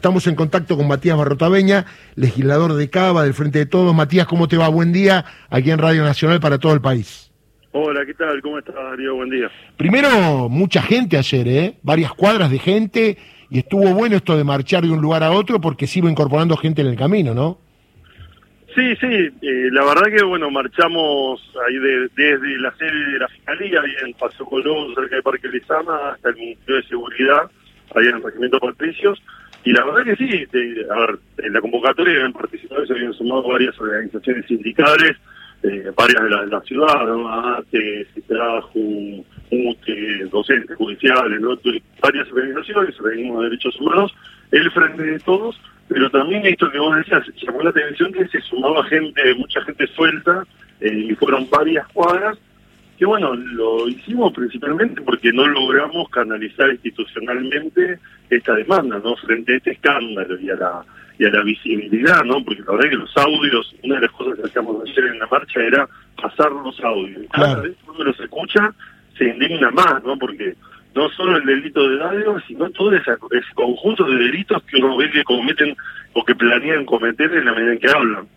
Estamos en contacto con Matías Barrotaveña, legislador de Cava, del Frente de Todos. Matías, ¿cómo te va? Buen día, aquí en Radio Nacional para todo el país. Hola, ¿qué tal? ¿Cómo estás, Darío? Buen día. Primero, mucha gente ayer, ¿eh? Varias cuadras de gente, y estuvo bueno esto de marchar de un lugar a otro porque se iba incorporando gente en el camino, ¿no? Sí, sí, eh, la verdad que, bueno, marchamos ahí desde la sede de la Fiscalía, ahí en Paso Colón, cerca de Parque Lizama, hasta el Ministerio de Seguridad, ahí en el Regimiento Patricios. Y la verdad que sí, a ver, en la convocatoria habían participado, se habían sumado varias organizaciones sindicales, eh, varias de la, de la ciudad, ¿no? ATE, CITRAJU, UTE, docentes judiciales, varias organizaciones, organismos de derechos humanos, el Frente de Todos, pero también esto que vos decías, llamó la atención que se sumaba gente, mucha gente suelta, eh, y fueron varias cuadras, que bueno, lo hicimos principalmente porque no logramos canalizar institucionalmente esta demanda, ¿no? Frente a este escándalo y a la y a la visibilidad, ¿no? Porque la verdad que los audios, una de las cosas que hacíamos ayer en la marcha era pasar los audios. Cada vez que uno los escucha, se indigna más, ¿no? Porque no solo el delito de daño, sino todo ese, conjunto de delitos que uno ve que cometen o que planean cometer en la medida en que hablan.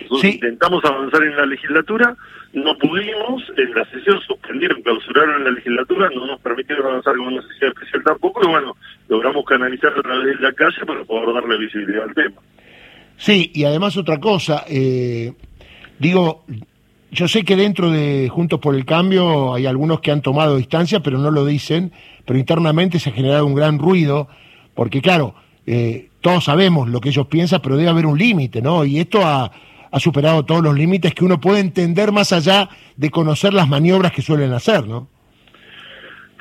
Entonces intentamos avanzar en la legislatura, no pudimos, en la sesión suspendieron, clausuraron la legislatura, no nos permitieron avanzar con una sesión especial tampoco, y bueno, logramos canalizar a través de la calle para poder darle visibilidad al tema. Sí, y además otra cosa, eh, digo, yo sé que dentro de Juntos por el Cambio hay algunos que han tomado distancia, pero no lo dicen, pero internamente se ha generado un gran ruido, porque claro, eh, todos sabemos lo que ellos piensan, pero debe haber un límite, ¿no? Y esto ha ha superado todos los límites que uno puede entender más allá de conocer las maniobras que suelen hacer, ¿no?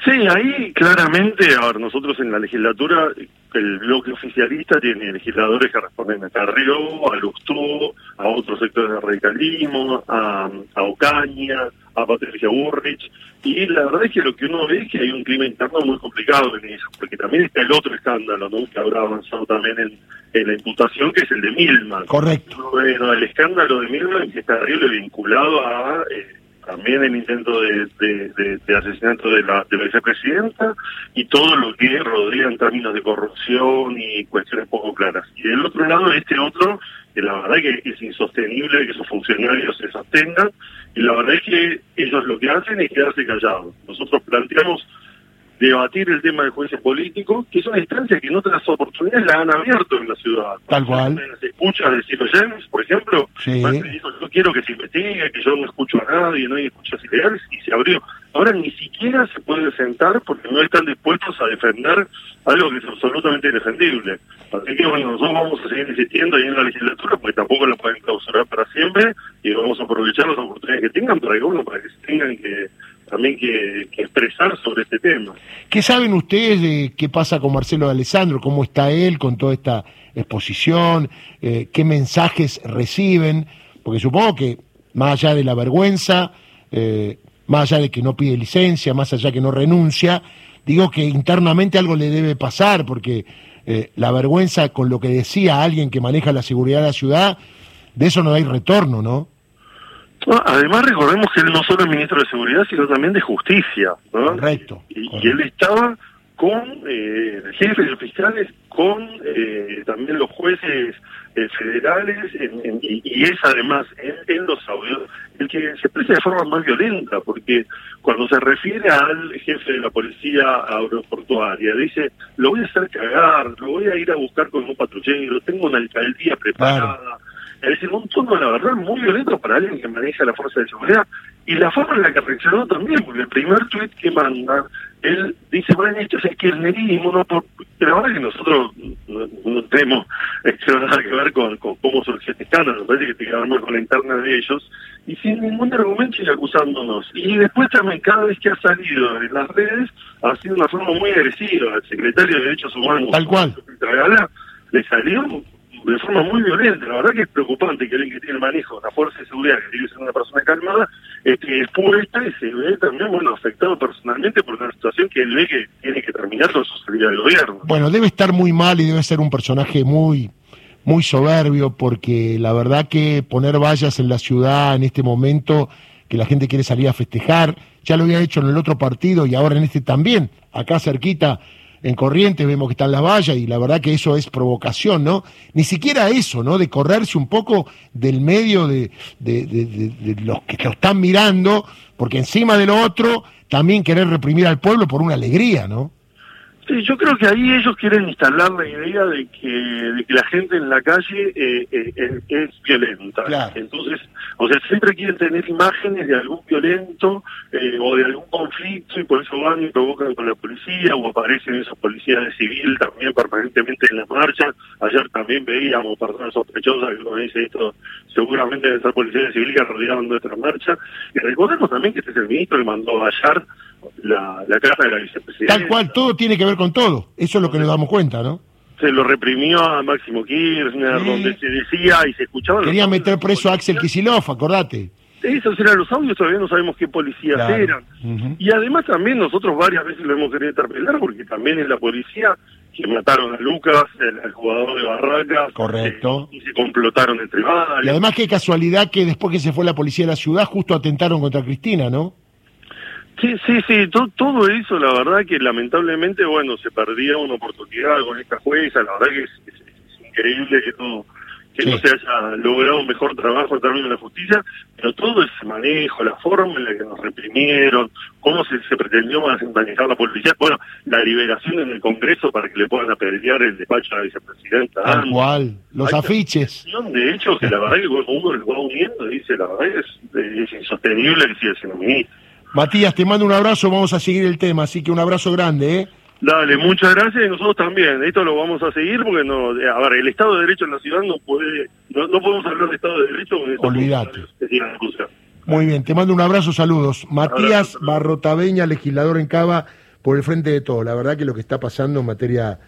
Sí, ahí claramente, a ver, nosotros en la legislatura, el bloque oficialista tiene legisladores que responden a Carrió, a Lustó, a otros sectores de radicalismo, a, a Ocaña, a Patricia Burrich, y la verdad es que lo que uno ve es que hay un clima interno muy complicado en eso, porque también está el otro escándalo, ¿no? Que habrá avanzado también en, la imputación, que es el de Milman. Correcto. Bueno, el escándalo de Milman que está terrible vinculado a... Eh, también el intento de, asesinato de la, de la vicepresidenta y todo lo que rodea en términos de corrupción y cuestiones poco claras. Y del otro lado, este otro, que la verdad que es insostenible que esos funcionarios se sostengan, y la verdad es que ellos lo que hacen es quedarse callados. Nosotros planteamos debatir el tema del juicio político, que es una instancia que en otras oportunidades la han abierto en la ciudad. Tal cual. Se escucha de Ciro James, por ejemplo, sí. dijo, yo quiero que se investigue, que yo no escucho a nadie, no hay escuchas ilegales, y se abrió. Ahora ni siquiera se puede sentar porque no están dispuestos a defender algo que es absolutamente indefendible. Así que bueno, nosotros vamos a seguir insistiendo ahí en la legislatura porque tampoco la pueden clausurar para siempre y vamos a aprovechar las oportunidades que tengan para que uno, para que se tengan que también que, expresar sobre este tema. ¿Qué saben ustedes de qué pasa con Marcelo de Alessandro? ¿Cómo está él con toda esta exposición? Eh, ¿Qué mensajes reciben? Porque supongo que más allá de la vergüenza, eh, más allá de que no pide licencia, más allá de que no renuncia, digo que internamente algo le debe pasar, porque eh, la vergüenza con lo que decía alguien que maneja la seguridad de la ciudad, de eso no hay retorno, ¿no? Además recordemos que él no solo es ministro de Seguridad, sino también de Justicia. Correcto. Y, él estaba con eh, jefes de fiscales, con eh, también los jueces eh, federales, y, es además en, los audios el que se expresa de forma más violenta, porque cuando se refiere al jefe de la policía aeroportuaria, dice, lo voy a hacer cagar, lo voy a ir a buscar con un patrullero, tengo una alcaldía preparada. Decir, un tono, la verdad, muy violento para alguien que maneja la fuerza de seguridad. Y la forma en la que reaccionó también, porque el primer tuit que manda, él dice, bueno, esto es el kirchnerismo, no por... la verdad que nosotros no, tenemos nada que ver con, cómo surgió este escándalo, parece que tiene que ver con la interna de ellos, y sin ningún argumento y acusándonos. Y después también, cada vez que ha salido en las redes, ha sido una forma muy agresiva. al secretario de Derechos Humanos, tal cual, le salió de forma muy violenta. La verdad que es preocupante que alguien que tiene el manejo de la fuerza de seguridad, que tiene ser una persona calmada, este, expuesta y se ve también bueno afectado personalmente por una situación que él ve que tiene que terminar con su salida del gobierno. Bueno, debe estar muy mal y debe ser un personaje muy muy soberbio porque la verdad que poner vallas en la ciudad en este momento que la gente quiere salir a festejar, ya lo había hecho en el otro partido y ahora en este también, acá cerquita en Corrientes vemos que están las vallas y la verdad que eso es provocación, ¿no? Ni siquiera eso, ¿no? De correrse un poco del medio de, de, de, los que lo están mirando, porque encima de lo otro, también querer reprimir al pueblo por una alegría, ¿no? Sí, yo creo que ahí ellos quieren instalar la idea de que, de que la gente en la calle eh, eh, es, violenta. Entonces, o sea, siempre quieren tener imágenes de algún violento eh, o de algún conflicto y por eso van y provocan con la policía o aparecen esos policías de civil también permanentemente en la marcha. Ayer también veíamos personas sospechosas que, como dice esto, seguramente deben ser policías de civil que rodeaban nuestra marcha. Y recordemos también que este es el ministro que mandó a Gallar la, la de la vicepresidenta. Tal cual, todo tiene que ver con todo. Eso es lo que nos damos cuenta, ¿no? Se lo reprimió a Máximo Kirchner, donde se decía y se escuchaba... Quería meter preso a Axel Kisilov, acordate. Esos eran los audios, todavía no sabemos qué policías eran. Y además también nosotros varias veces lo hemos querido interpelar porque también es la policía que mataron a Lucas, el, jugador de Barracas. Correcto. Eh, y se complotaron entre varios. Y además qué casualidad que después que se fue la policía de la ciudad justo atentaron contra Cristina, ¿no? Sí, sí, sí, todo, eso, la verdad que lamentablemente, bueno, se perdía una oportunidad con esta jueza, la verdad que es, increíble que no, que no se haya logrado un mejor trabajo en términos de la justicia, pero todo ese manejo, la forma en la que nos reprimieron, cómo se, se pretendió manejar la policía, bueno, la liberación en el Congreso para que le puedan apedrear el despacho a la vicepresidenta. Tal cual, los afiches. De hecho, que la verdad que uno lo va uniendo, dice, la verdad es, es insostenible que siga siendo ministro. Matías, te mando un abrazo, vamos a seguir el tema, así que un abrazo grande, ¿eh? Dale, muchas gracias y nosotros también. Esto lo vamos a seguir porque no, a ver, el Estado de Derecho en la ciudad no puede, no, podemos hablar de Estado de Derecho con Olvídate. Muy bien, te mando un abrazo, saludos. Matías Barrotabeña, legislador en Cava, por el frente de todo. La verdad que lo que está pasando en materia